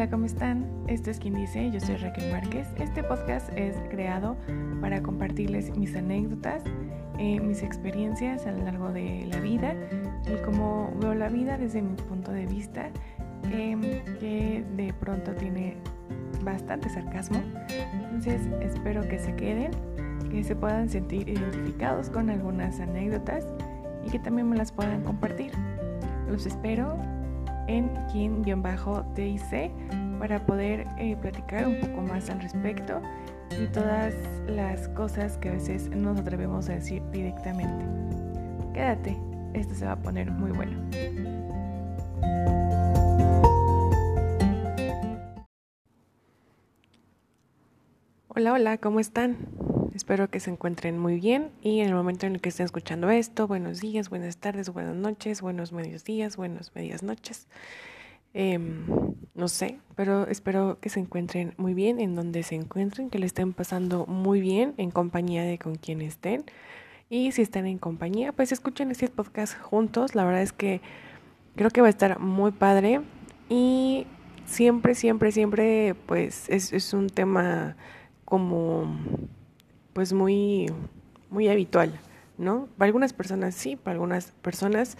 Hola, ¿cómo están? Esto es quien dice, yo soy Raquel Márquez. Este podcast es creado para compartirles mis anécdotas, eh, mis experiencias a lo largo de la vida y cómo veo la vida desde mi punto de vista, em, que de pronto tiene bastante sarcasmo. Entonces espero que se queden, que se puedan sentir identificados con algunas anécdotas y que también me las puedan compartir. Los espero en quien-dic para poder eh, platicar un poco más al respecto y todas las cosas que a veces no nos atrevemos a decir directamente. Quédate, esto se va a poner muy bueno. Hola, hola, ¿cómo están? Espero que se encuentren muy bien y en el momento en el que estén escuchando esto, buenos días, buenas tardes, buenas noches, buenos medios días, buenos medias noches. Em, no sé, pero espero que se encuentren muy bien en donde se encuentren, que le estén pasando muy bien en compañía de con quien estén. Y si están en compañía, pues escuchen este podcast juntos. La verdad es que creo que va a estar muy padre. Y siempre, siempre, siempre, pues es, es un tema como pues muy, muy habitual, ¿no? Para algunas personas sí, para algunas personas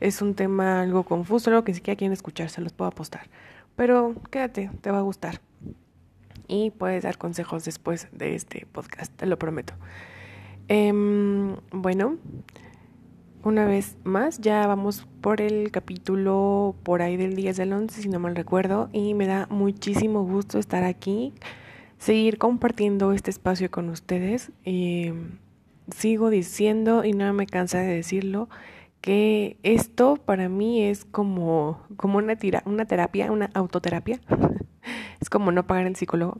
es un tema algo confuso, algo que ni siquiera quieren escuchar, se los puedo apostar. Pero quédate, te va a gustar. Y puedes dar consejos después de este podcast, te lo prometo. Em, bueno, una vez más, ya vamos por el capítulo por ahí del 10 del 11, si no mal recuerdo, y me da muchísimo gusto estar aquí seguir compartiendo este espacio con ustedes. Eh, sigo diciendo, y no me cansa de decirlo, que esto para mí es como, como una, tira, una terapia, una autoterapia. es como no pagar el psicólogo,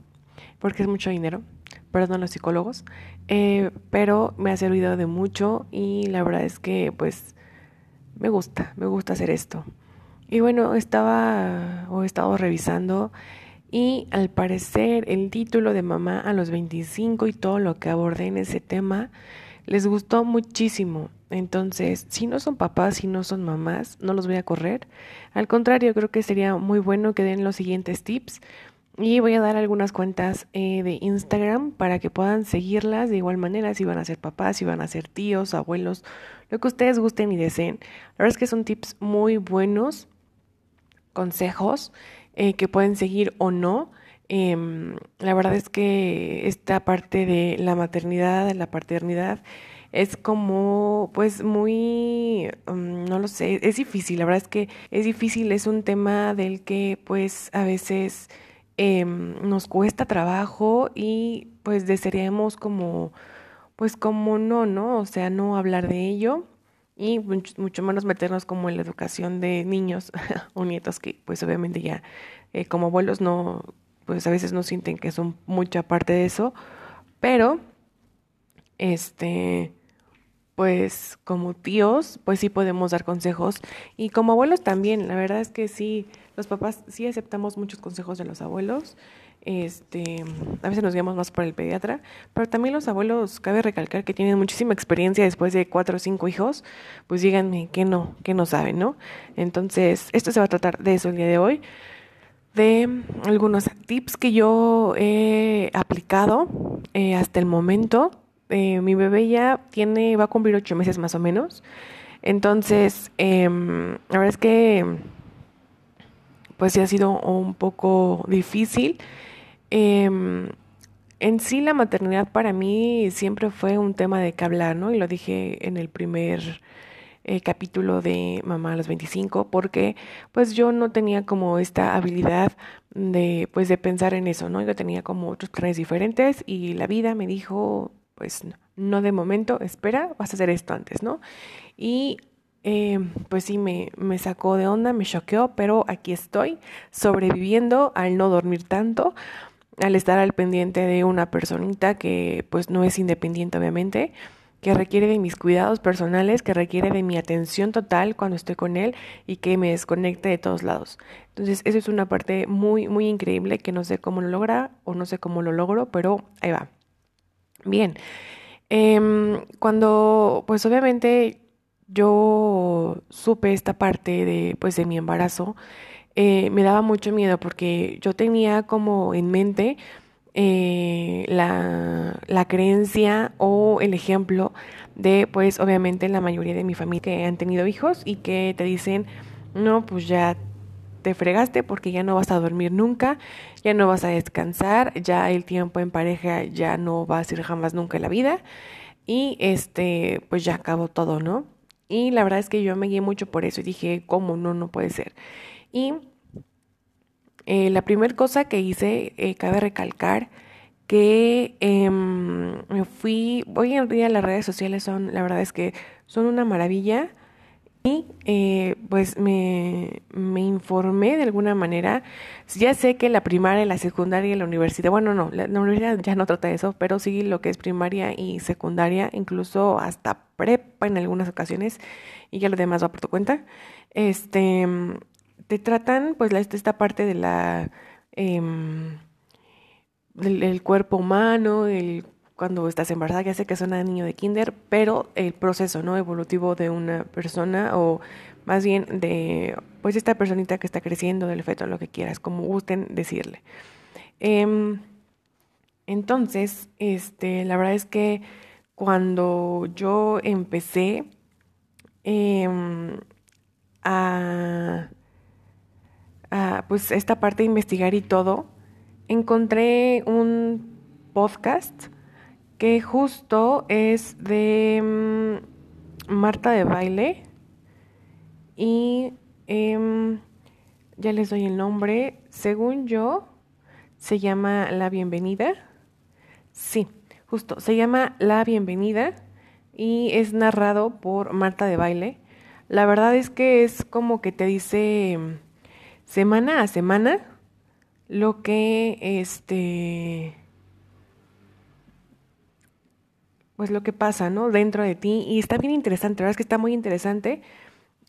porque es mucho dinero, perdón los psicólogos, eh, pero me ha servido de mucho y la verdad es que pues me gusta, me gusta hacer esto. Y bueno, estaba o he estado revisando y al parecer el título de Mamá a los 25 y todo lo que abordé en ese tema les gustó muchísimo. Entonces, si no son papás, si no son mamás, no los voy a correr. Al contrario, creo que sería muy bueno que den los siguientes tips. Y voy a dar algunas cuentas eh, de Instagram para que puedan seguirlas de igual manera si van a ser papás, si van a ser tíos, abuelos, lo que ustedes gusten y deseen. La verdad es que son tips muy buenos, consejos eh, que pueden seguir o no. Em, la verdad es que esta parte de la maternidad, de la paternidad, es como, pues muy, mm, no lo sé, es difícil, la verdad es que es difícil, es un tema del que pues a veces em, nos cuesta trabajo y pues desearíamos como, pues como no, ¿no? O sea, no hablar de ello y mucho, menos meternos como en la educación de niños o nietos que pues obviamente ya eh, como abuelos no, pues a veces no sienten que son mucha parte de eso, pero este pues como tíos, pues sí podemos dar consejos y como abuelos también, la verdad es que sí, los papás sí aceptamos muchos consejos de los abuelos este, a veces nos guiamos más por el pediatra, pero también los abuelos, cabe recalcar que tienen muchísima experiencia después de cuatro o cinco hijos, pues díganme que no, que no saben, ¿no? Entonces, esto se va a tratar de eso el día de hoy, de algunos tips que yo he aplicado eh, hasta el momento. Eh, mi bebé ya tiene, va a cumplir ocho meses más o menos. Entonces, em, la verdad es que, pues sí ha sido un poco difícil Em, en sí la maternidad para mí siempre fue un tema de que hablar, ¿no? Y lo dije en el primer eh, capítulo de Mamá a los 25, porque pues yo no tenía como esta habilidad de pues de pensar en eso, ¿no? Yo tenía como otros planes diferentes y la vida me dijo, pues no de momento, espera, vas a hacer esto antes, ¿no? Y eh, pues sí, me, me sacó de onda, me choqueó, pero aquí estoy, sobreviviendo al no dormir tanto, al estar al pendiente de una personita que pues no es independiente obviamente, que requiere de mis cuidados personales, que requiere de mi atención total cuando estoy con él y que me desconecte de todos lados. Entonces, eso es una parte muy, muy increíble que no sé cómo lo logra o no sé cómo lo logro, pero ahí va. Bien, em, cuando pues obviamente yo supe esta parte de, pues, de mi embarazo, eh, me daba mucho miedo porque yo tenía como en mente eh, la, la, creencia o el ejemplo de, pues, obviamente la mayoría de mi familia que han tenido hijos y que te dicen, no, pues ya te fregaste porque ya no vas a dormir nunca, ya no vas a descansar, ya el tiempo en pareja ya no va a ser jamás nunca en la vida y este, pues ya acabó todo, ¿no? Y la verdad es que yo me guié mucho por eso y dije, ¿cómo no? No puede ser. Y eh, la primera cosa que hice, eh, cabe recalcar que em, me fui, hoy en día las redes sociales son, la verdad es que son una maravilla y eh, pues me, me, informé de alguna manera. Ya sé que la primaria, la secundaria y la universidad, bueno, no, la, universidad ya no trata de eso, pero sí lo que es primaria y secundaria, incluso hasta prepa en algunas ocasiones, y ya lo demás va por tu cuenta, este, te tratan pues esta parte de la... Eh, del, cuerpo humano, el cuando estás embarazada, ya sé que suena niño de kinder, pero el proceso no evolutivo de una persona o más bien de pues esta personita que está creciendo, del feto, lo que quieras, como gusten decirle. Em, entonces, este, la verdad es que cuando yo empecé em, a, a, pues esta parte de investigar y todo, encontré un podcast que justo es de mm, Marta de Baile y em, ya les doy el nombre. Según yo, se llama La Bienvenida. Sí, justo, se llama La Bienvenida y es narrado por Marta de Baile. La verdad es que es como que te dice semana a semana lo que este pues lo que pasa, ¿no? Dentro de ti. Y está bien interesante, la verdad es que está muy interesante.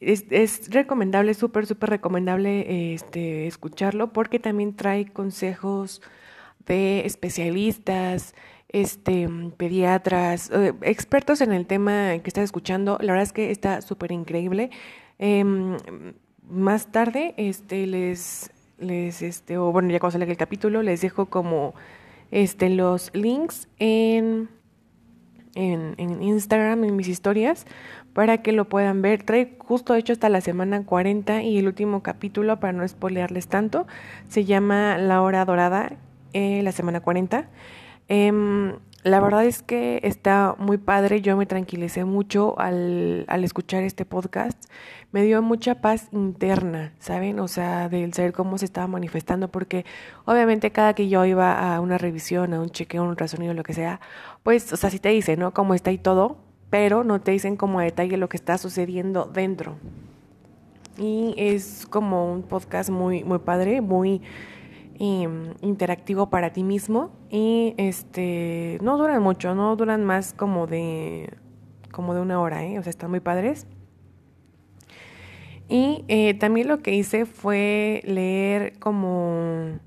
Es, recomendable, súper, súper recomendable este, escucharlo porque también trae consejos de especialistas, este, pediatras, eh, expertos en el tema que estás escuchando. La verdad es que está súper increíble. Em, más tarde, este, les, les, este, o bueno, ya cuando salga el capítulo, les dejo como, este, los links en en, en, Instagram, en mis historias, para que lo puedan ver. Trae justo hecho hasta la semana 40 y el último capítulo, para no spoilearles tanto, se llama La Hora Dorada, eh, la semana 40. Em, la verdad es que está muy padre, yo me tranquilicé mucho al, al escuchar este podcast, me dio mucha paz interna, ¿saben? O sea, del saber cómo se estaba manifestando, porque obviamente cada que yo iba a una revisión, a un chequeo, a un razonido, lo que sea, pues, o sea, sí te dicen, ¿no? Cómo está y todo, pero no te dicen como a detalle lo que está sucediendo dentro. Y es como un podcast muy, muy padre, muy interactivo para ti mismo y este no duran mucho, no duran más como de como de una hora, ¿eh? o sea, están muy padres. Y eh, también lo que hice fue leer como,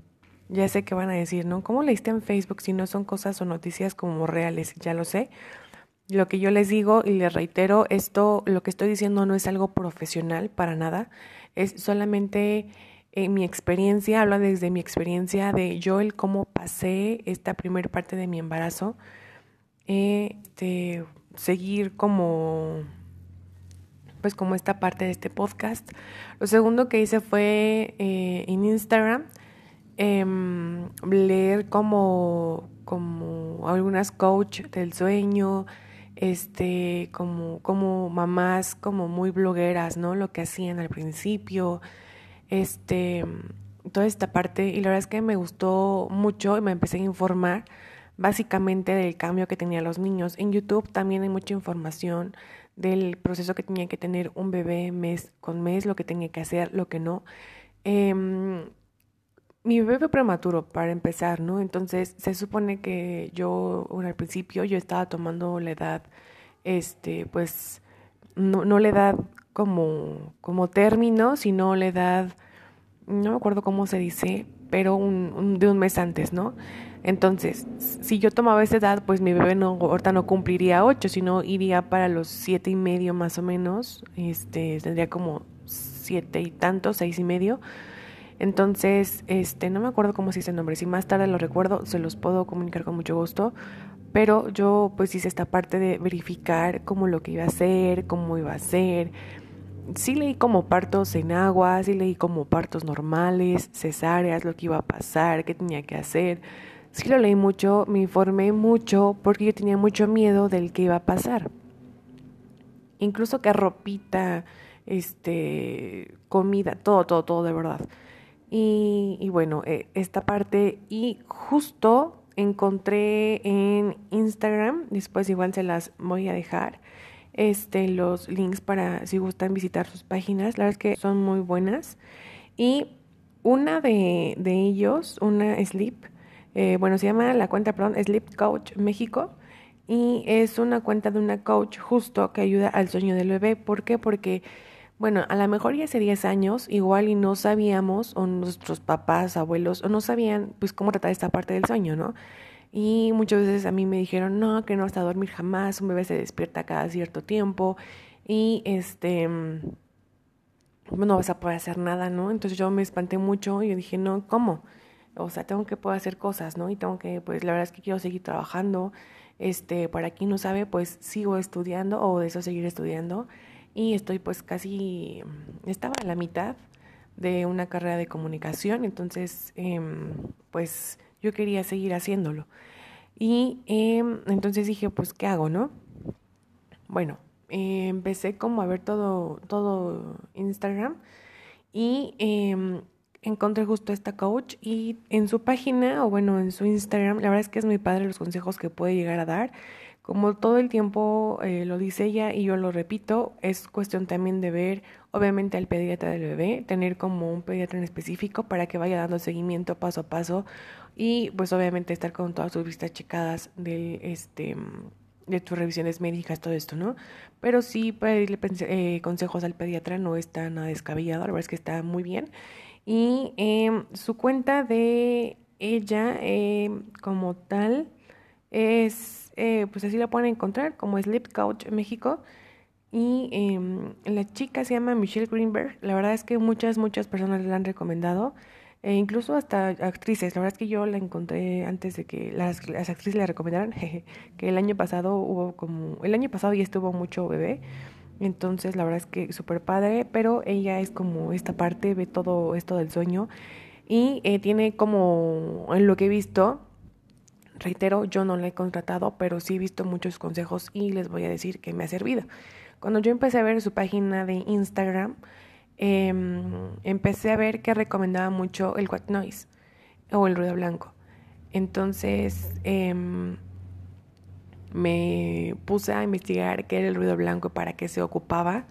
ya sé que van a decir, ¿no? ¿Cómo leíste en Facebook si no son cosas o noticias como reales? Ya lo sé. Lo que yo les digo y les reitero, esto, lo que estoy diciendo no es algo profesional para nada, es solamente en mi experiencia, habla desde mi experiencia de yo el cómo pasé esta primera parte de mi embarazo, eh, seguir como pues como esta parte de este podcast. Lo segundo que hice fue eh, en Instagram em, leer como, como algunas coach del sueño, este, como, como mamás como muy blogueras, ¿no? Lo que hacían al principio, este, toda esta parte y la verdad es que me gustó mucho y me empecé a informar básicamente del cambio que tenían los niños. En YouTube también hay mucha información del proceso que tenía que tener un bebé mes con mes, lo que tenía que hacer, lo que no. Em, mi bebé fue prematuro para empezar, ¿no? Entonces se supone que yo, al principio yo estaba tomando la edad, este, pues, no, no la edad como, como término, sino la edad, no me acuerdo cómo se dice, pero un, de un mes antes, ¿no? Entonces, si yo tomaba esa edad, pues mi bebé no, ahorita no cumpliría ocho, sino iría para los siete y medio más o menos, este, tendría como siete y tanto, seis y medio. Entonces, este, no me acuerdo cómo se dice el nombre, si más tarde lo recuerdo, se los puedo comunicar con mucho gusto, pero yo pues hice esta parte de verificar cómo lo que iba a hacer, cómo iba a ser, sí leí como partos en agua, sí leí como partos normales, cesáreas, lo que iba a pasar, qué tenía que hacer. Sí lo leí mucho, me informé mucho porque yo tenía mucho miedo del que iba a pasar. Incluso que ropita, este, comida, todo, todo, todo de verdad. Y, bueno, eh, esta parte y justo encontré en Instagram, después igual se las voy a dejar, este, los links para si gustan visitar sus páginas. La verdad es que son muy buenas. Y una de, ellos, una Sleep, eh, bueno, se llama la cuenta, perdón, Sleep Coach México. Y es una cuenta de una coach justo que ayuda al sueño del bebé. ¿Por qué? Porque, bueno, a lo mejor ya hace 10 años, igual y no sabíamos, o nuestros papás, abuelos, o no sabían, pues, cómo tratar esta parte del sueño, ¿no? Y muchas veces a mí me dijeron, no, que no hasta dormir jamás, un bebé se despierta cada cierto tiempo y este, no vas a poder hacer nada, ¿no? Entonces yo me espanté mucho y dije, no, ¿cómo? O sea, tengo que poder hacer cosas, ¿no? Y tengo que, pues la verdad es que quiero seguir trabajando. Este, para quien no sabe, pues sigo estudiando o deseo seguir estudiando y estoy pues casi, estaba a la mitad de una carrera de comunicación, entonces, eh, pues yo quería seguir haciéndolo. Y em, entonces dije, pues, ¿qué hago, no? Bueno, empecé como a ver todo, todo Instagram y em, encontré justo esta coach y en su página o bueno, en su Instagram, la verdad es que es muy padre los consejos que puede llegar a dar. Como todo el tiempo eh, lo dice ella y yo lo repito, es cuestión también de ver, obviamente, al pediatra del bebé, tener como un pediatra en específico para que vaya dando seguimiento paso a paso y pues obviamente estar con todas sus vistas checadas de este de tus revisiones médicas, todo esto, ¿no? Pero sí pedirle eh, consejos al pediatra no está nada descabellado, la verdad es que está muy bien. Y eh, su cuenta de ella eh, como tal es, eh, pues así la pueden encontrar, como Sleep Couch México. Y em, la chica se llama Michelle Greenberg. La verdad es que muchas, muchas personas la han recomendado. E incluso hasta actrices. La verdad es que yo la encontré antes de que las, las actrices la recomendaran. que el año pasado hubo como. El año pasado ya estuvo mucho bebé. Entonces, la verdad es que súper padre. Pero ella es como esta parte, ve todo esto del sueño. Y eh, tiene como, en lo que he visto, reitero, yo no la he contratado, pero sí he visto muchos consejos y les voy a decir que me ha servido. Cuando yo empecé a ver su página de Instagram, Em, empecé a ver que recomendaba mucho el white noise o el ruido blanco. Entonces em, me puse a investigar qué era el ruido blanco y para qué se ocupaba.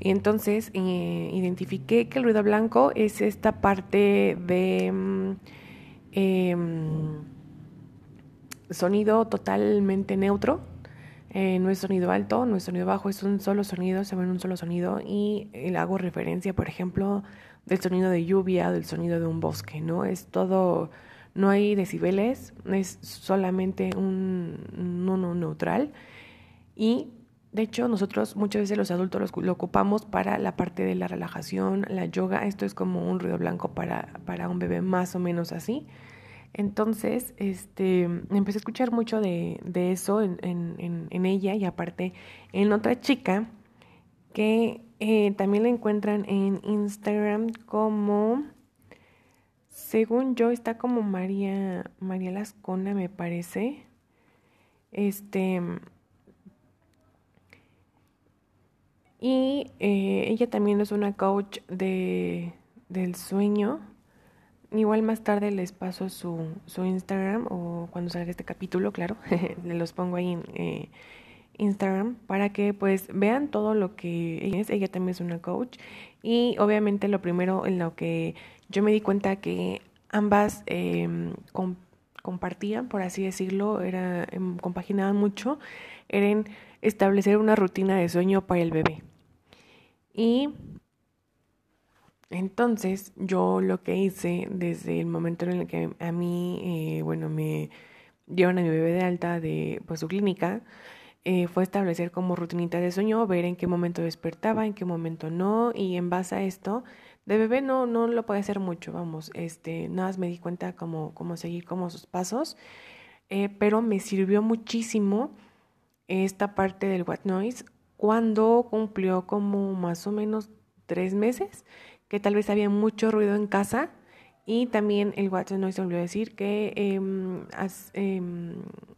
Y entonces eh, identifiqué que el ruido blanco es esta parte de em, sonido totalmente neutro eh, no es sonido alto, no es sonido bajo, es un solo sonido, se ven un solo sonido y le hago referencia, por ejemplo, del sonido de lluvia, del sonido de un bosque, ¿no? Es todo, no hay decibeles, es solamente un uno neutral y de hecho nosotros muchas veces los adultos lo ocupamos para la parte de la relajación, la yoga, esto es como un ruido blanco para, para un bebé más o menos así. Entonces, este, empecé a escuchar mucho de, eso en, ella y aparte en otra chica que eh, también la encuentran en Instagram como, según yo, está como María, María Lascona, me parece. Este, y eh, ella también es una coach de, del sueño Igual más tarde les paso su, su Instagram o cuando salga este capítulo, claro, los pongo ahí en eh, Instagram para que pues vean todo lo que ella es. Ella también es una coach y obviamente lo primero en lo que yo me di cuenta que ambas eh, compartían, por así decirlo, era em, compaginaban mucho, era en establecer una rutina de sueño para el bebé. Y Entonces, yo lo que hice desde el momento en el que a mí, eh, bueno, me llevan a mi bebé de alta de pues, su clínica, eh, fue establecer como rutinita de sueño, ver en qué momento despertaba, en qué momento no, y en base a esto, de bebé no, no lo puede hacer mucho, vamos, este, nada más me di cuenta cómo, cómo seguir como sus pasos, eh, pero me sirvió muchísimo esta parte del white noise cuando cumplió como más o menos tres meses, que tal vez había mucho ruido en casa, y también el white noise volvió a decir que em, em,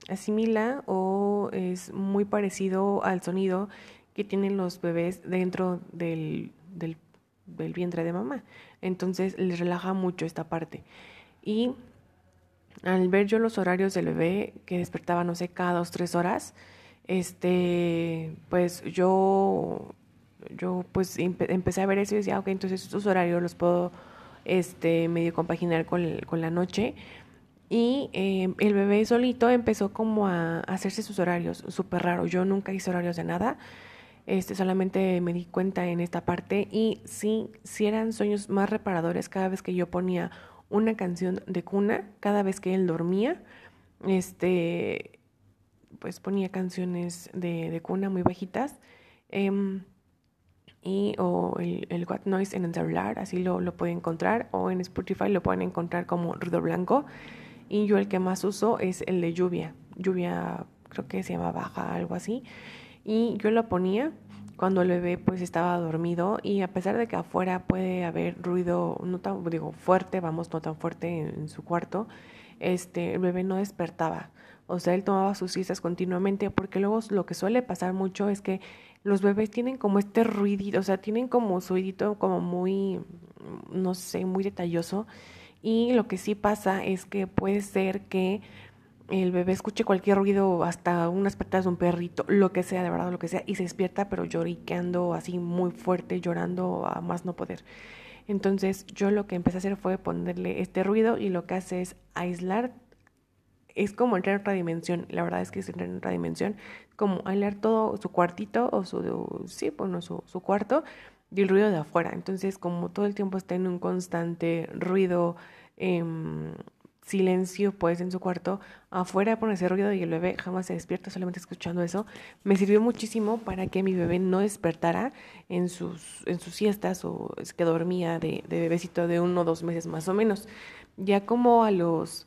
asimila o es muy parecido al sonido que tienen los bebés dentro del, del, del vientre de mamá. Entonces les relaja mucho esta parte. Y al ver yo los horarios del bebé que despertaba, no sé, cada dos, tres horas, este, pues yo, yo pues empecé a ver eso y decía, ok, entonces estos horarios los puedo este, medio compaginar con, con la noche. Y eh, el bebé solito empezó como a, hacerse sus horarios, súper raro. Yo nunca hice horarios de nada, este, solamente me di cuenta en esta parte y sí, sí eran sueños más reparadores cada vez que yo ponía una canción de cuna, cada vez que él dormía, este, pues ponía canciones de, de cuna muy bajitas. Eh, o el, el What Noise en el así lo, lo pueden encontrar, o en Spotify lo pueden encontrar como ruido blanco. Y yo el que más uso es el de lluvia, lluvia creo que se llama baja, algo así. Y yo lo ponía cuando el bebé pues estaba dormido y a pesar de que afuera puede haber ruido no tan digo fuerte, vamos, no tan fuerte en, en su cuarto, este el bebé no despertaba. O sea, él tomaba sus siestas continuamente porque luego lo que suele pasar mucho es que los bebés tienen como este ruidito, o sea, tienen como su ruidito como muy, no sé, muy detalloso. Y lo que sí pasa es que puede ser que el bebé escuche cualquier ruido, hasta unas patas de un perrito, lo que sea, de verdad, lo que sea, y se despierta, pero lloriqueando así muy fuerte, llorando a más no poder. Entonces yo lo que empecé a hacer fue ponerle este ruido y lo que hace es aislar es como entrar en otra dimensión. La verdad es que es entrar en otra dimensión. Como aislar todo su cuartito o su, sí, bueno, su, su cuarto y el ruido de afuera. Entonces, como todo el tiempo está en un constante ruido, eh, silencio, pues en su cuarto, afuera pone ese ruido y el bebé jamás se despierta solamente escuchando eso. Me sirvió muchísimo para que mi bebé no despertara en sus, en sus siestas o es que dormía de, de bebecito de uno o dos meses más o menos. Ya como a los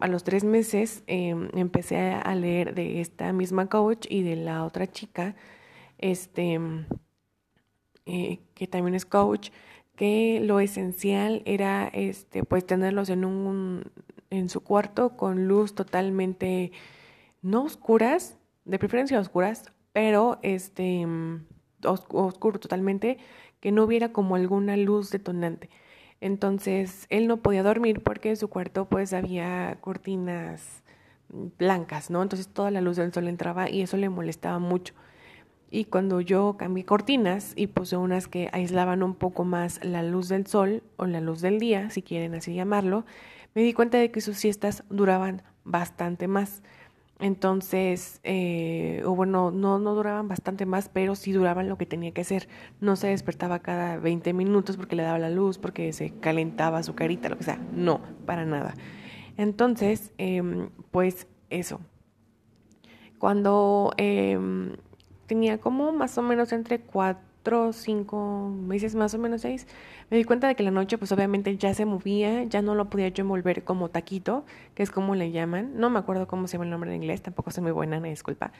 a los tres meses em, empecé a leer de esta misma coach y de la otra chica, este, eh, que también es coach, que lo esencial era, este, pues tenerlos en un, en su cuarto con luz totalmente no oscuras, de preferencia oscuras, pero este, oscuro totalmente, que no hubiera como alguna luz detonante. Entonces él no podía dormir porque en su cuarto pues había cortinas blancas, ¿no? Entonces toda la luz del sol entraba y eso le molestaba mucho. Y cuando yo cambié cortinas y puse unas que aislaban un poco más la luz del sol o la luz del día, si quieren así llamarlo, me di cuenta de que sus siestas duraban bastante más. Entonces, eh, o bueno, no, no duraban bastante más, pero sí duraban lo que tenía que ser. No se despertaba cada 20 minutos porque le daba la luz, porque se calentaba su carita, lo que sea. No, para nada. Entonces, eh, pues eso. Cuando eh, tenía como más o menos entre cuatro, cinco meses, más o menos seis, me di cuenta de que la noche pues obviamente ya se movía, ya no lo podía yo envolver como taquito, que es como le llaman, no me acuerdo cómo se llama el nombre en inglés, tampoco soy muy buena, me disculpa,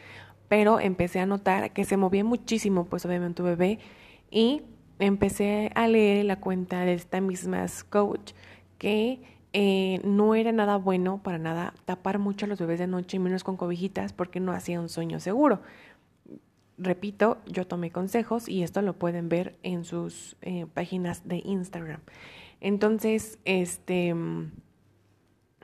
pero empecé a notar que se movía muchísimo pues obviamente tu bebé. Y empecé a leer la cuenta de esta misma coach que eh, no era nada bueno para nada tapar mucho a los bebés de noche menos con cobijitas porque no hacía un sueño seguro. Repito, yo tomé consejos y esto lo pueden ver en sus eh, páginas de Instagram. Entonces, este,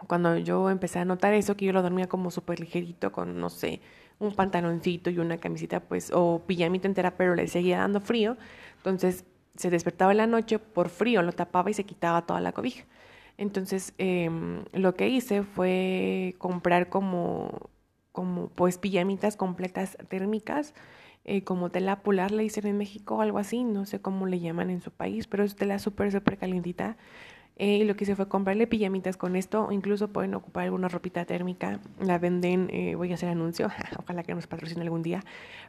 cuando yo empecé a notar eso, que yo lo dormía como súper ligerito, con, no sé, un pantaloncito y una camisita, pues, o pijamita entera, pero le seguía dando frío. Entonces, se despertaba en la noche por frío, lo tapaba y se quitaba toda la cobija. Entonces, eh, lo que hice fue comprar como, como, pues, pijamitas completas térmicas eh, como tela polar, le dicen en México o algo así, no sé cómo le llaman en su país, pero es tela súper, súper calientita. Eh, y lo que hice fue comprarle pijamitas con esto, o incluso pueden ocupar alguna ropita térmica. La venden, eh, voy a hacer anuncio, ojalá que nos patrocine algún día,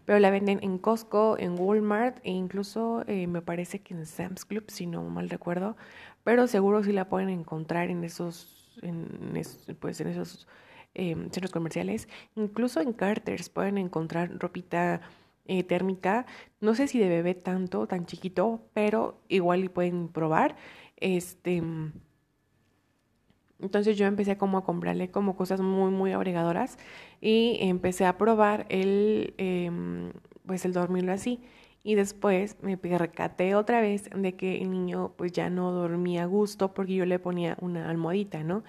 pero la venden en Costco, en Walmart e incluso me parece que en Sam's Club, si no mal recuerdo, pero seguro sí la pueden encontrar en esos, en, pues en esos Em, centros comerciales, incluso en Carters pueden encontrar ropita eh, térmica, no sé si de bebé tanto, tan chiquito, pero igual pueden probar. Este, entonces yo empecé como a comprarle como cosas muy, muy agregadoras y empecé a probar el, em, pues el dormirlo así. Y después me recaté otra vez de que el niño pues ya no dormía a gusto porque yo le ponía una almohadita, ¿no?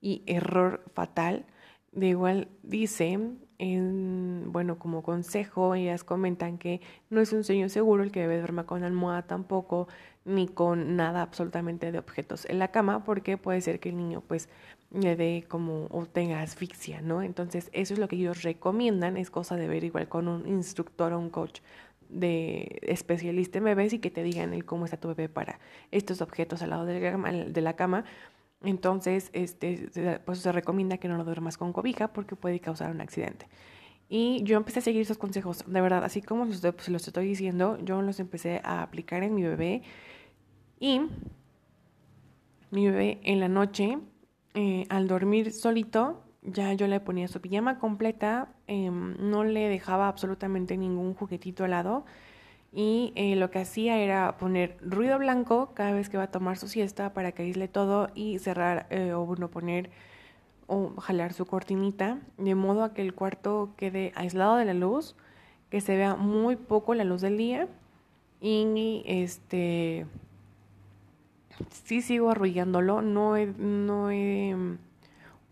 Y error fatal, de igual dice, en, bueno, como consejo, ellas comentan que no es un sueño seguro el que debe dormir con almohada tampoco, ni con nada absolutamente de objetos en la cama, porque puede ser que el niño pues le dé como o tenga asfixia, ¿no? Entonces eso es lo que ellos recomiendan, es cosa de ver igual con un instructor o un coach de especialista en bebés y que te digan el cómo está tu bebé para estos objetos al lado de la de la cama entonces, este, pues se recomienda que no lo duermas con cobija porque puede causar un accidente. Y yo empecé a seguir esos consejos, de verdad, así como los, pues, los estoy diciendo, yo los empecé a aplicar en mi bebé. Y mi bebé en la noche, eh, al dormir solito, ya yo le ponía su pijama completa, em, no le dejaba absolutamente ningún juguetito al lado y eh, lo que hacía era poner ruido blanco cada vez que va a tomar su siesta para que aísle todo y cerrar eh, o bueno, poner o jalar su cortinita de modo a que el cuarto quede aislado de la luz, que se vea muy poco la luz del día. Y este sí sigo arrullándolo, no no he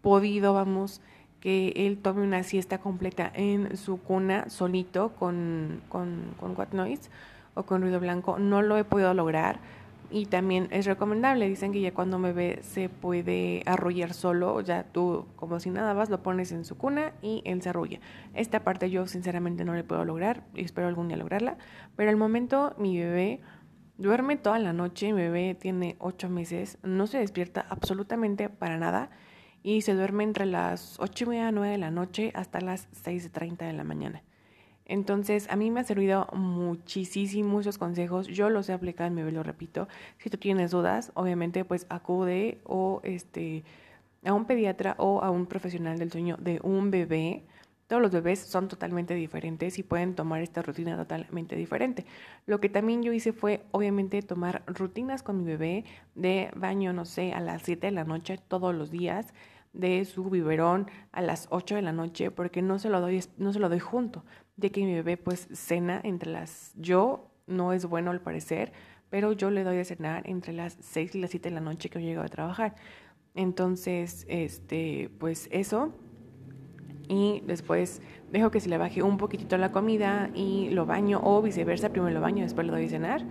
podido, vamos, que él tome una siesta completa en su cuna solito con, con, con white noise o con ruido blanco. No lo he podido lograr y también es recomendable. Dicen que ya cuando me ve se puede arrullar solo, ya tú como si nada más lo pones en su cuna y él se arrulla. Esta parte yo sinceramente no le puedo lograr y espero algún día lograrla, pero al momento mi bebé duerme toda la noche, mi bebé tiene ocho meses, no se despierta absolutamente para nada y se duerme entre las 8 y media, 9 de la noche hasta las 6.30 de la mañana. Entonces, a mí me ha servido muchísimo esos consejos. Yo los he aplicado en mi lo repito. Si tú tienes dudas, obviamente, pues acude o este a un pediatra o a un profesional del sueño de un bebé. Todos los bebés son totalmente diferentes y pueden tomar esta rutina totalmente diferente. Lo que también yo hice fue, obviamente, tomar rutinas con mi bebé de baño, no sé, a las 7 de la noche todos los días de su biberón a las 8 de la noche porque no se lo doy, no se lo doy junto, ya que mi bebé pues cena entre las, yo no es bueno al parecer, pero yo le doy a cenar entre las 6 y las 7 de la noche que yo llego a trabajar. Entonces, este, pues eso. Y después dejo que se le baje un poquitito la comida y lo baño o viceversa, primero lo baño, después le doy a cenar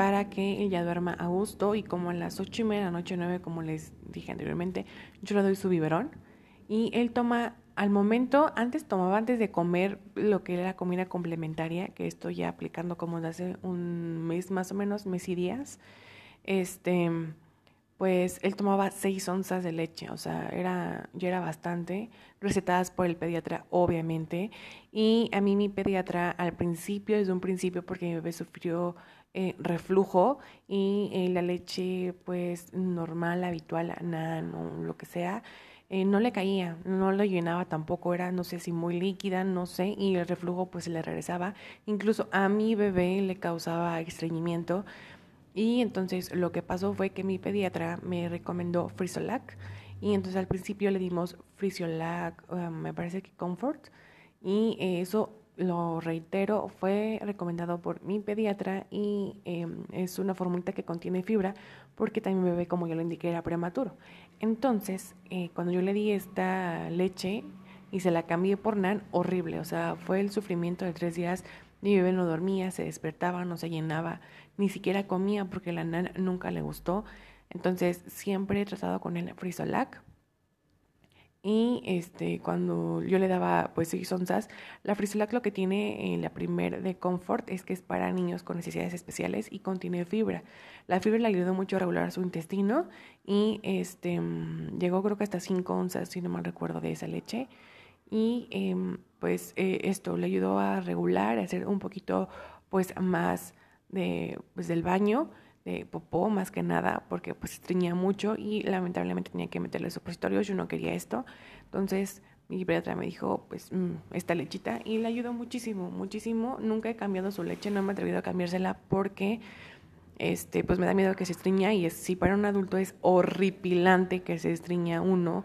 para que ella duerma a gusto y como a las ocho y media de la noche, nueve, como les dije anteriormente, yo le doy su biberón y él toma al momento, antes tomaba antes de comer lo que era comida complementaria, que estoy ya aplicando como desde hace un mes más o menos, mes y días, este, pues él tomaba seis onzas de leche, o sea, era, ya era bastante, recetadas por el pediatra, obviamente, y a mí mi pediatra al principio, desde un principio, porque mi bebé sufrió eh, reflujo y eh, la leche pues normal, habitual, nada, no, lo que sea, eh, no le caía, no lo llenaba tampoco, era no sé si muy líquida, no sé, y el reflujo pues le regresaba, incluso a mi bebé le causaba estreñimiento y entonces lo que pasó fue que mi pediatra me recomendó Frisolac y entonces al principio le dimos Frisolac, um, me parece que Comfort y eso lo reitero, fue recomendado por mi pediatra y em, es una formulita que contiene fibra porque también mi bebé, como yo lo indiqué, era prematuro. Entonces, eh, cuando yo le di esta leche y se la cambié por NAN, horrible, o sea, fue el sufrimiento de tres días. Mi bebé no dormía, se despertaba, no se llenaba, ni siquiera comía porque la NAN nunca le gustó. Entonces, siempre he tratado con el Frisolac Y este, cuando yo le daba pues onzas, la Frisolac lo que tiene en la primer de Comfort es que es para niños con necesidades especiales y contiene fibra. La fibra le ayudó mucho a regular su intestino y este, mm, llegó creo que hasta 5 onzas, si no mal recuerdo, de esa leche. Y em, pues eh, esto le ayudó a regular, a hacer un poquito pues más de, pues, del baño popó más que nada porque pues estreñía mucho y lamentablemente tenía que meterle supositorios, yo no quería esto, entonces mi pediatra me dijo pues mm, esta lechita y le ayudó muchísimo, muchísimo, nunca he cambiado su leche, no me he atrevido a cambiársela porque este pues me da miedo que se estreña y es, si para un adulto es horripilante que se estreña uno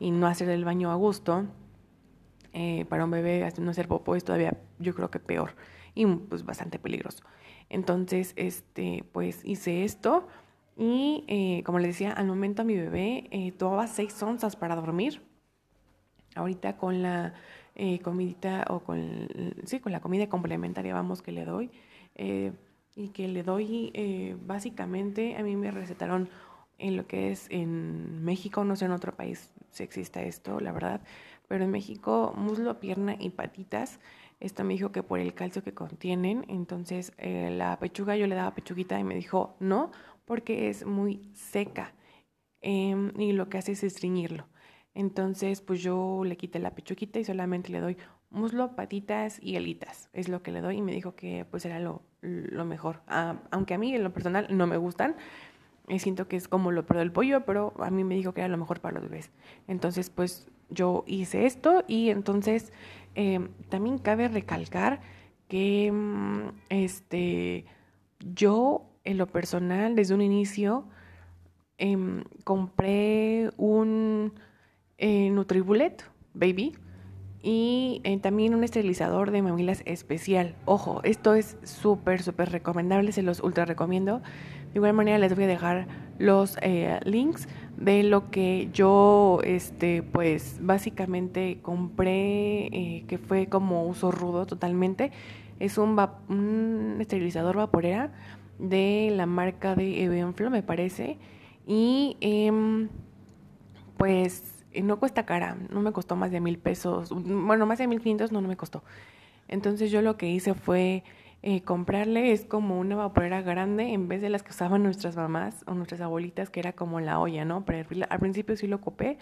y no hacer el baño a gusto, eh, para un bebé no hacer popó es todavía yo creo que peor y pues bastante peligroso. Entonces, este, pues hice esto y eh, como les decía, al momento a mi bebé eh, tomaba seis onzas para dormir. Ahorita con la eh, comidita o con, sí, con la comida complementaria, vamos, que le doy. Eh, y que le doy básicamente, a mí me recetaron en lo que es en México, no sé en otro país si existe esto, la verdad, pero en México muslo, pierna y patitas esta me dijo que por el calcio que contienen, entonces eh, la pechuga yo le daba pechuguita y me dijo no, porque es muy seca em, y lo que hace es estreñirlo. Entonces, pues yo le quité la pechuguita y solamente le doy muslo, patitas y alitas. Es lo que le doy y me dijo que pues era lo, lo mejor. Ah, aunque a mí en lo personal no me gustan, eh, siento que es como lo peor del pollo, pero a mí me dijo que era lo mejor para los bebés. Entonces, pues yo hice esto y entonces Em, también cabe recalcar que mm, este, yo, en lo personal, desde un inicio, em, compré un eh, Nutribullet Baby y eh, también un esterilizador de mamilas especial. Ojo, esto es súper, súper recomendable, se los ultra recomiendo. De igual manera les voy a dejar los eh, links de lo que yo, este, pues básicamente compré, eh, que fue como uso rudo totalmente. Es un, esterilizador vaporera de la marca de Evenflo, me parece. Y em, pues no cuesta cara, no me costó más de mil pesos. Bueno, más de mil quinientos no, no me costó. Entonces yo lo que hice fue eh, comprarle es como una vaporera grande en vez de las que usaban nuestras mamás o nuestras abuelitas, que era como la olla, ¿no? Para Al principio sí lo ocupé,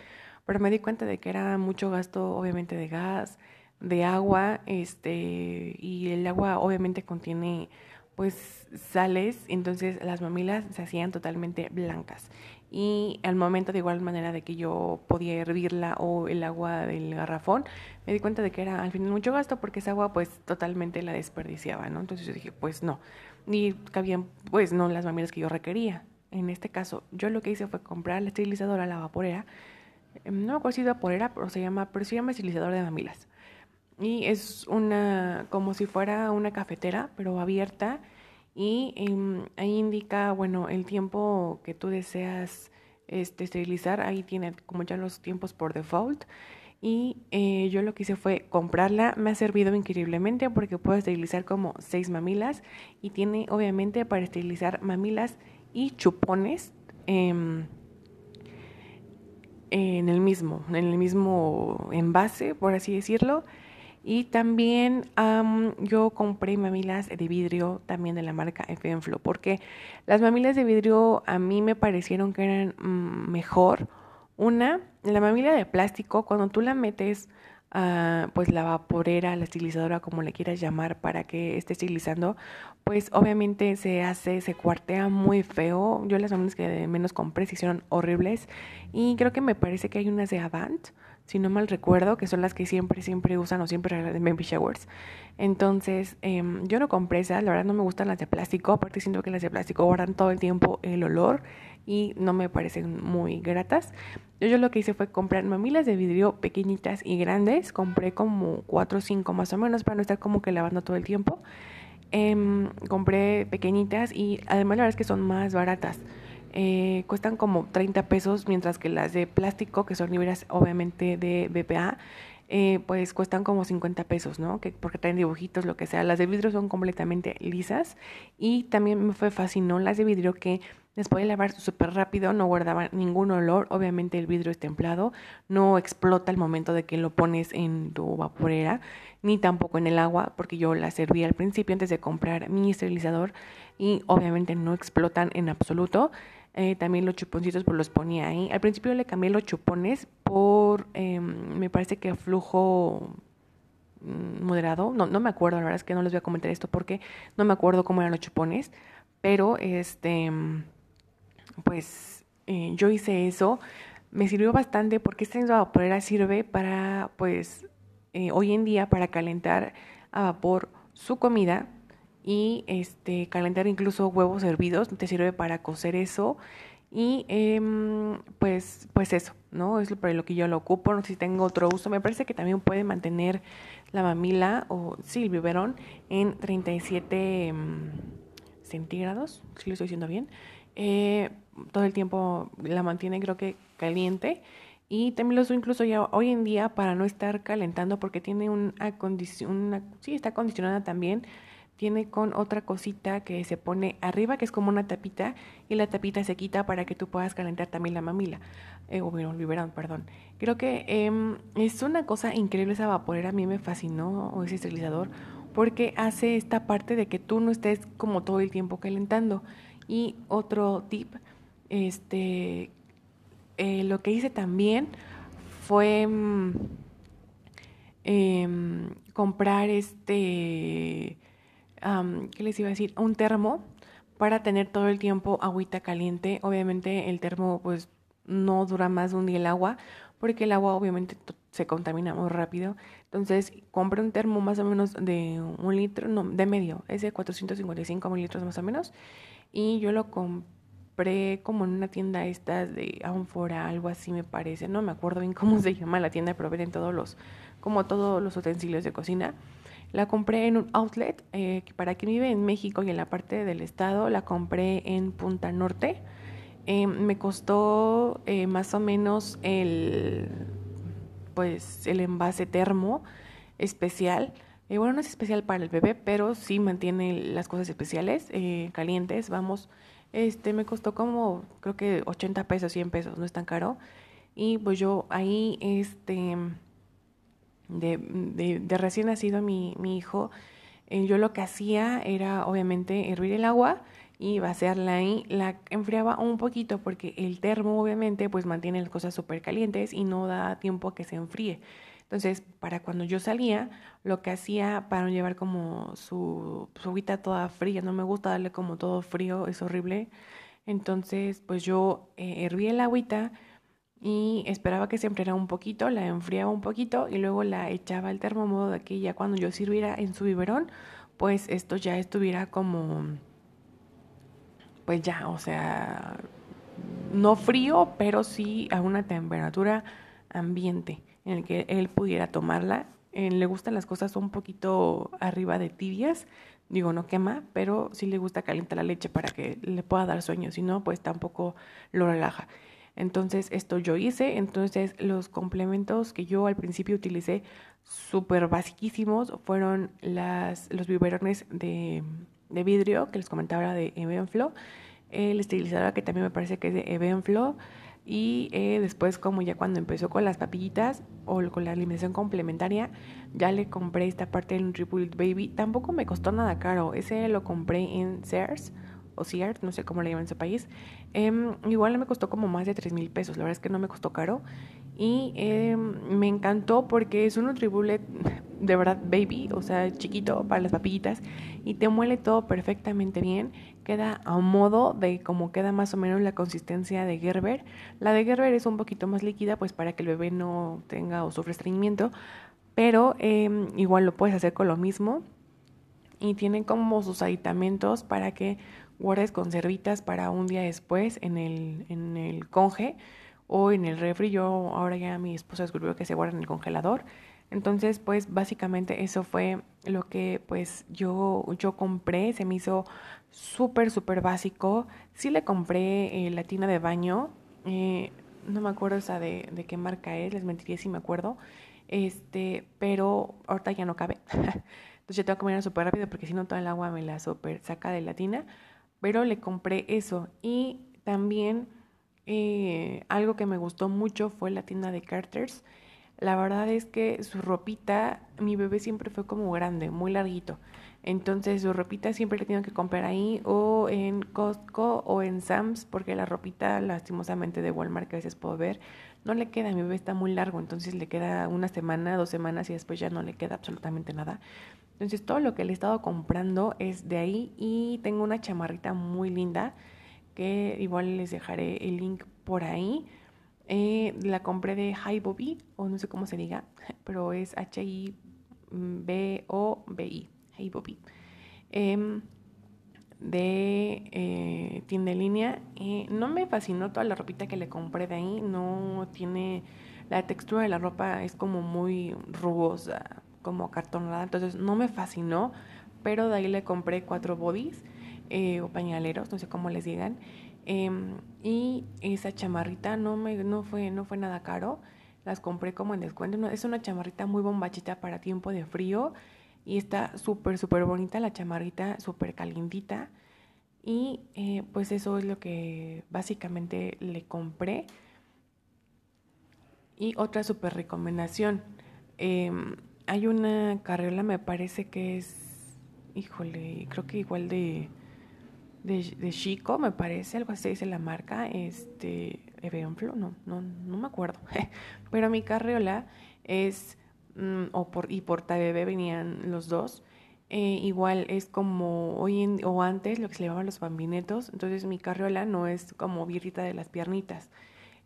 pero me di cuenta de que era mucho gasto, obviamente, de gas, de agua, este, y el agua obviamente contiene pues sales, entonces las mamilas se hacían totalmente blancas y al momento de igual manera de que yo podía hervirla o el agua del garrafón, me di cuenta de que era al final mucho gasto porque esa agua pues totalmente la desperdiciaba, ¿no? Entonces yo dije, pues no, ni cabían pues no las mamilas que yo requería. En este caso, yo lo que hice fue comprar la esterilizadora, la vaporera, em, no me acuerdo si es vaporera, pero se llama, pero se llama esterilizador de mamilas. Y es una, como si fuera una cafetera, pero abierta y em, ahí indica, bueno, el tiempo que tú deseas este, esterilizar, ahí tiene como ya los tiempos por default. Y eh, yo lo que hice fue comprarla, me ha servido increíblemente porque puedo esterilizar como seis mamilas y tiene obviamente para esterilizar mamilas y chupones em, en el mismo, en el mismo envase, por así decirlo. Y también yo compré mamilas de vidrio también de la marca Fenflo, porque las mamilas de vidrio a mí me parecieron que eran mm, mejor. Una, la mamila de plástico, cuando tú la metes pues la vaporera, la estilizadora, como le quieras llamar, para que esté estilizando, pues obviamente se hace, se cuartea muy feo. Yo las mamilas que menos compré se hicieron horribles y creo que me parece que hay unas de Avant si no mal recuerdo, que son las que siempre, siempre usan o siempre regalan baby showers. Entonces, em, yo no compré esas, la verdad no me gustan las de plástico, aparte siento que las de plástico guardan todo el tiempo el olor y no me parecen muy gratas. Yo, yo lo que hice fue comprar mamilas de vidrio pequeñitas y grandes, compré como 4 o 5 más o menos para no estar como que lavando todo el tiempo. Em, compré pequeñitas y además la verdad es que son más baratas. Eh, cuestan como 30 pesos, mientras que las de plástico, que son libres obviamente de BPA, eh, pues cuestan como 50 pesos, ¿no? Que, porque traen dibujitos, lo que sea. Las de vidrio son completamente lisas y también me fue fascinó las de vidrio que Después de lavar súper rápido, no guardaba ningún olor. Obviamente el vidrio es templado, no explota al momento de que lo pones en tu vaporera, ni tampoco en el agua, porque yo la serví al principio antes de comprar mi esterilizador y obviamente no explotan en absoluto. Eh, también los chuponcitos pues los ponía ahí. Al principio le cambié los chupones por, em, me parece que flujo mm, moderado. No, no me acuerdo, la verdad es que no les voy a comentar esto porque no me acuerdo cómo eran los chupones. Pero este pues eh, yo hice eso. Me sirvió bastante porque esta vaporera sirve para, pues, eh, hoy en día para calentar a vapor su comida y este calentar incluso huevos hervidos. Te sirve para cocer eso y em, pues, pues eso, ¿no? Es para lo que yo lo ocupo. No sé si tengo otro uso. Me parece que también puede mantener la mamila o sí, el biberón en 37 em, centígrados, si lo estoy diciendo bien. Eh, todo el tiempo la mantiene creo que caliente y también lo uso incluso ya hoy en día para no estar calentando porque tiene un una, sí está acondicionada también tiene con otra cosita que se pone arriba que es como una tapita y la tapita se quita para que tú puedas calentar también la mamila eh, o el biberón, perdón. Creo que eh, es una cosa increíble esa vaporera a mí me fascinó o ese esterilizador porque hace esta parte de que tú no estés como todo el tiempo calentando. Y otro tip, este, eh, lo que hice también fue mm, em, comprar este, ¿qué les iba a decir? Un termo para tener todo el tiempo agüita caliente. Obviamente el termo pues no dura más de un día el agua porque el agua obviamente se contamina muy rápido. Entonces compré un termo más o menos de un litro, no, de medio, es de 455 mililitros más o menos y yo lo compré como en una tienda estas de Anfora, algo así me parece, no me acuerdo bien cómo se llama la tienda, pero venden todos los, como todos los utensilios de cocina. La compré en un outlet, eh, para quien vive en México y en la parte del estado, la compré en Punta Norte. Eh, me costó eh, más o menos el, pues, el envase termo especial eh, bueno, no es especial para el bebé, pero sí mantiene las cosas especiales, calientes, vamos. Este me costó como, creo que 80 pesos, 100 pesos, no es tan caro. Y pues yo ahí, este, de, de, recién nacido mi, mi hijo, eh, yo lo que hacía era obviamente hervir el agua y vaciarla ahí. La enfriaba un poquito porque el termo obviamente pues mantiene las cosas súper calientes y no da tiempo a que se enfríe. Entonces, para cuando yo salía, lo que hacía para no llevar como su, su agüita toda fría, no me gusta darle como todo frío, es horrible. Entonces, pues yo eh, hervía el agüita y esperaba que se enfriara un poquito, la enfriaba un poquito y luego la echaba al termomodo de que ya cuando yo sirviera en su biberón, pues esto ya estuviera como, pues ya, o sea, no frío, pero sí a una temperatura ambiente en el que él pudiera tomarla. Eh, le gustan las cosas un poquito arriba de tibias, digo, no quema, pero sí le gusta calentar la leche para que le pueda dar sueño, si no, pues tampoco lo relaja. Entonces, esto yo hice, entonces los complementos que yo al principio utilicé súper basiquísimos fueron los biberones de, vidrio que les comentaba de Evenflo, el esterilizador que también me parece que es de Evenflo, y eh, después, como ya cuando empezó con las papillitas o con la alimentación complementaria, ya le compré esta parte del NutriBullet Baby. Tampoco me costó nada caro. Ese lo compré en Sears o Sears, no sé cómo le llaman en su país. Em, igual me costó como más de 3 mil pesos. La verdad es que no me costó caro. Y em, me encantó porque es un NutriBullet de verdad baby, o sea, chiquito para las papillitas. Y te muele todo perfectamente bien queda a modo de como queda más o menos la consistencia de Gerber. La de Gerber es un poquito más líquida, pues para que el bebé no tenga o sufra estreñimiento, pero em, igual lo puedes hacer con lo mismo. Y tienen como sus aditamentos para que guardes conservitas para un día después en el, en el conge o en el refri. Yo ahora ya mi esposa descubrió que se guarda en el congelador. Entonces, pues básicamente eso fue lo que pues yo, yo compré. Se me hizo súper, súper básico. Sí le compré eh, la tina de baño. Eh, no me acuerdo esa de, de, qué marca es, les mentiría si me acuerdo. Este, pero ahorita ya no cabe. Entonces ya tengo que comer súper rápido porque si no toda el agua me la super saca de la tina. Pero le compré eso. Y también eh, algo que me gustó mucho fue la tienda de Carters. La verdad es que su ropita, mi bebé siempre fue como grande, muy larguito. Entonces su ropita siempre le tengo que comprar ahí o en Costco o en Sam's porque la ropita lastimosamente de Walmart que a veces puedo ver no le queda, mi bebé está muy largo, entonces le queda una semana, dos semanas y después ya no le queda absolutamente nada. Entonces todo lo que le he estado comprando es de ahí y tengo una chamarrita muy linda que igual les dejaré el link por ahí. Eh, la compré de Hi Bobby o no sé cómo se diga, pero es H-I-B-O-B-I. Hey Bobby, em, de eh, tienda en línea. y no me fascinó toda la ropita que le compré de ahí, no tiene, la textura de la ropa es como muy rugosa, como cartonada, entonces no me fascinó, pero de ahí le compré cuatro bodies eh, o pañaleros, no sé cómo les digan. Em, y esa chamarrita no me no fue no fue nada caro las compré como en descuento es una chamarrita muy bombachita para tiempo de frío y está súper, súper bonita la chamarrita, súper calientita. Y eh, pues eso es lo que básicamente le compré. Y otra súper recomendación. Em, hay una carriola, me parece que es, híjole, creo que igual de, de, Chico, me parece, algo así dice la marca, este, Evenflo, no, no, no me acuerdo. Pero mi carriola es Mm, o por, y por bebé venían los dos. Eh, igual es como hoy en, o antes lo que se llamaban los bambinetos, entonces mi carriola no es como birrita de las piernitas,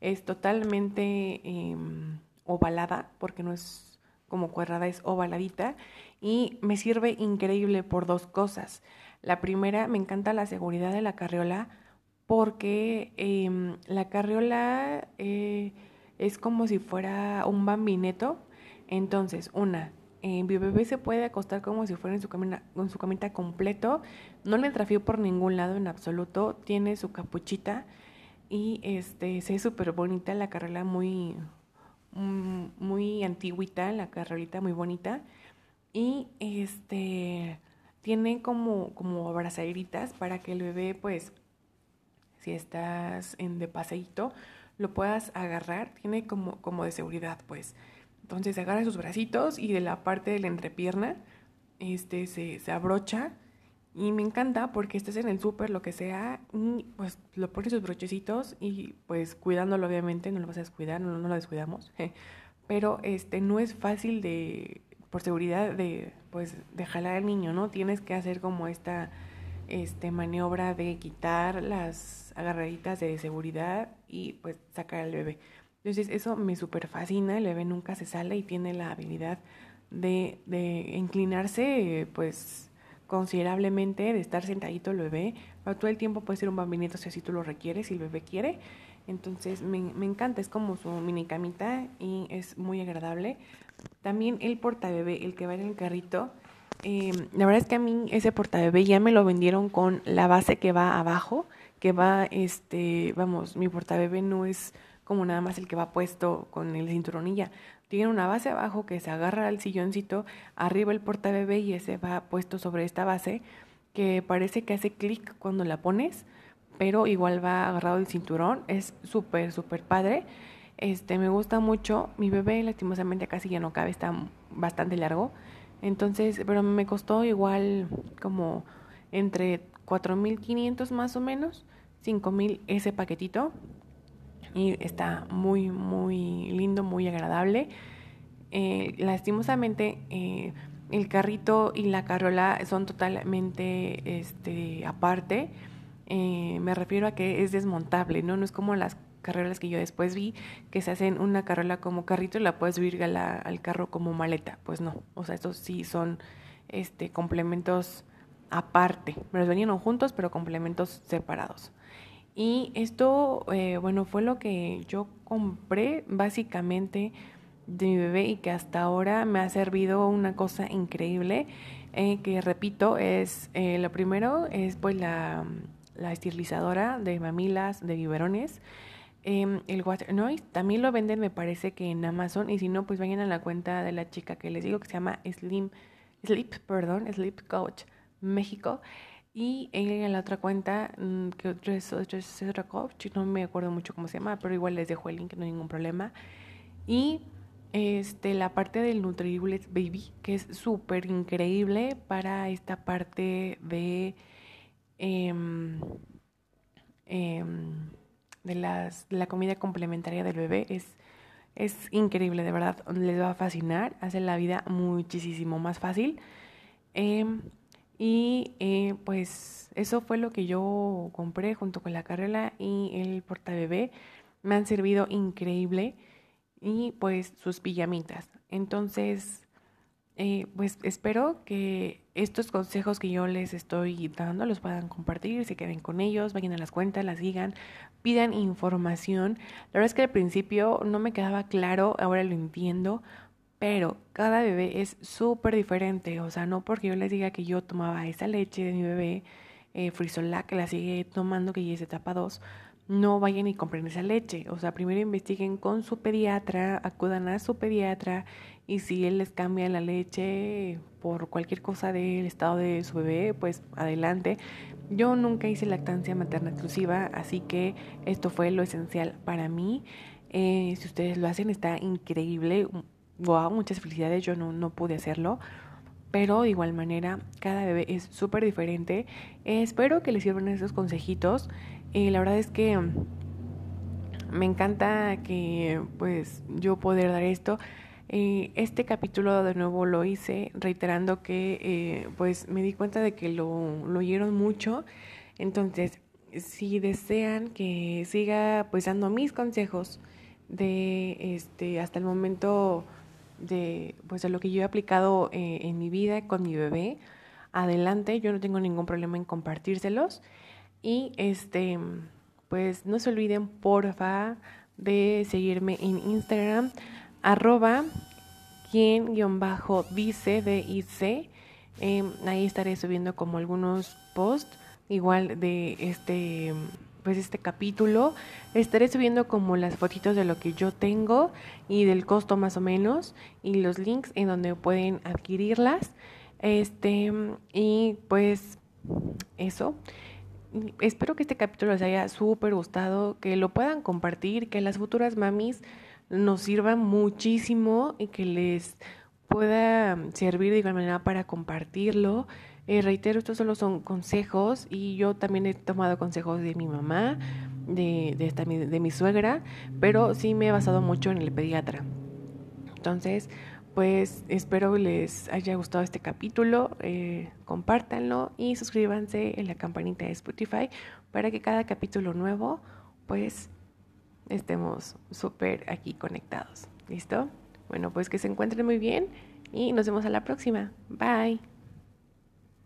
es totalmente em, ovalada, porque no es como cuadrada, es ovaladita, y me sirve increíble por dos cosas. La primera, me encanta la seguridad de la carriola, porque em, la carriola eh, es como si fuera un bambineto, entonces, una, mi bebé se puede acostar como si fuera en su, camina, en su camita completo, no le trafío por ningún lado en absoluto, tiene su capuchita y este se ve súper bonita la carrera muy muy antiguita, la carrerita muy bonita y este tiene como como abrazaderitas para que el bebé pues si estás en de paseíto lo puedas agarrar, tiene como como de seguridad pues. Entonces agarra sus bracitos y de la parte de la entrepierna este, se, se abrocha. Y me encanta porque estás en el súper, lo que sea, y pues lo pones sus brochecitos y pues cuidándolo obviamente, no lo vas a descuidar, no, no lo descuidamos. Pero este no es fácil de, por seguridad, de pues de jalar al niño, ¿no? Tienes que hacer como esta este, maniobra de quitar las agarraditas de seguridad y pues sacar al bebé. Entonces eso me súper fascina, el bebé nunca se sale y tiene la habilidad de, de inclinarse pues considerablemente, de estar sentadito el bebé, pero todo el tiempo puede ser un bambinito si así tú lo requieres, si el bebé quiere. Entonces me, me encanta, es como su mini camita y es muy agradable. También el portabebé, el que va en el carrito, eh, la verdad es que a mí ese portabebé ya me lo vendieron con la base que va abajo, que va, este, vamos, mi portabebé no es como nada más el que va puesto con el cinturonilla. Tiene una base abajo que se agarra al silloncito, arriba el portabebé y ese va puesto sobre esta base que parece que hace clic cuando la pones, pero igual va agarrado el cinturón. Es súper, súper padre. Este, me gusta mucho. Mi bebé lastimosamente casi ya no cabe, está bastante largo. Entonces, pero me costó igual como entre 4.500 más o menos, 5.000 ese paquetito y está muy, muy lindo, muy agradable. Eh, lastimosamente, eh, el carrito y la carola son totalmente este, aparte. Eh, me refiero a que es desmontable, ¿no? No es como las carreras que yo después vi, que se hacen una carrola como carrito y la puedes subir al carro como maleta. Pues no, o sea, estos sí son este, complementos aparte. Los venían juntos, pero complementos separados. Y esto, eh, bueno, fue lo que yo compré básicamente de mi bebé y que hasta ahora me ha servido una cosa increíble, eh, que repito, es eh, lo primero es pues la, la, esterilizadora de mamilas, de biberones. Em, el Water Noise también lo venden, me parece que en Amazon, y si no, pues vayan a la cuenta de la chica que les digo que se llama Slim, Sleep, perdón, Sleep Coach México. Y en la otra cuenta, mm, que es, es otra coach, no me acuerdo mucho cómo se llama, pero igual les dejo el link, no hay ningún problema. Y este, la parte del Nutribles Baby, que es súper increíble para esta parte de, em, em, de, las, la comida complementaria del bebé. Es, es increíble, de verdad, les va a fascinar, hace la vida muchísimo más fácil. Em, y eh, pues eso fue lo que yo compré junto con la carrera y el portabebé. Me han servido increíble y pues sus pijamitas. Entonces, eh, pues espero que estos consejos que yo les estoy dando los puedan compartir, se queden con ellos, vayan a las cuentas, las sigan, pidan información. La verdad es que al principio no me quedaba claro, ahora lo entiendo, pero cada bebé es súper diferente. O sea, no porque yo les diga que yo tomaba esa leche de mi bebé, eh, Frisolac, que la sigue tomando, que ya es etapa 2, no vayan y compren esa leche. O sea, primero investiguen con su pediatra, acudan a su pediatra y si él les cambia la leche por cualquier cosa del estado de su bebé, pues adelante. Yo nunca hice lactancia materna exclusiva, así que esto fue lo esencial para mí. Eh, si ustedes lo hacen, está increíble. Wow, muchas felicidades. Yo no, no pude hacerlo pero de igual manera cada bebé es súper diferente. espero que les sirvan esos consejitos. Y la verdad es que me encanta que pues yo poder dar esto. este capítulo de nuevo lo hice reiterando que eh, pues me di cuenta de que lo, lo oyeron mucho. Entonces, si desean que siga pues dando mis consejos de este hasta el momento de pues de lo que yo he aplicado eh, en mi vida con mi bebé, adelante, yo no tengo ningún problema en compartírselos. Y este, pues no se olviden, porfa, de seguirme en Instagram, arroba quien guion bajo dice de. Em, ahí estaré subiendo como algunos posts, igual de este pues este capítulo. Estaré subiendo como las fotitos de lo que yo tengo y del costo más o menos y los links en donde pueden adquirirlas. Este, y pues eso espero que este capítulo les haya súper gustado, que lo puedan compartir, que las futuras mamis nos sirvan muchísimo y que les pueda servir de igual manera para compartirlo. Eh, reitero, estos solo son consejos y yo también he tomado consejos de mi mamá, de, de, esta, de mi suegra, pero sí me he basado mucho en el pediatra. Entonces, pues espero les haya gustado este capítulo, eh, compártanlo y suscríbanse en la campanita de Spotify para que cada capítulo nuevo pues estemos súper aquí conectados. ¿Listo? Bueno, pues que se encuentren muy bien y nos vemos a la próxima. Bye.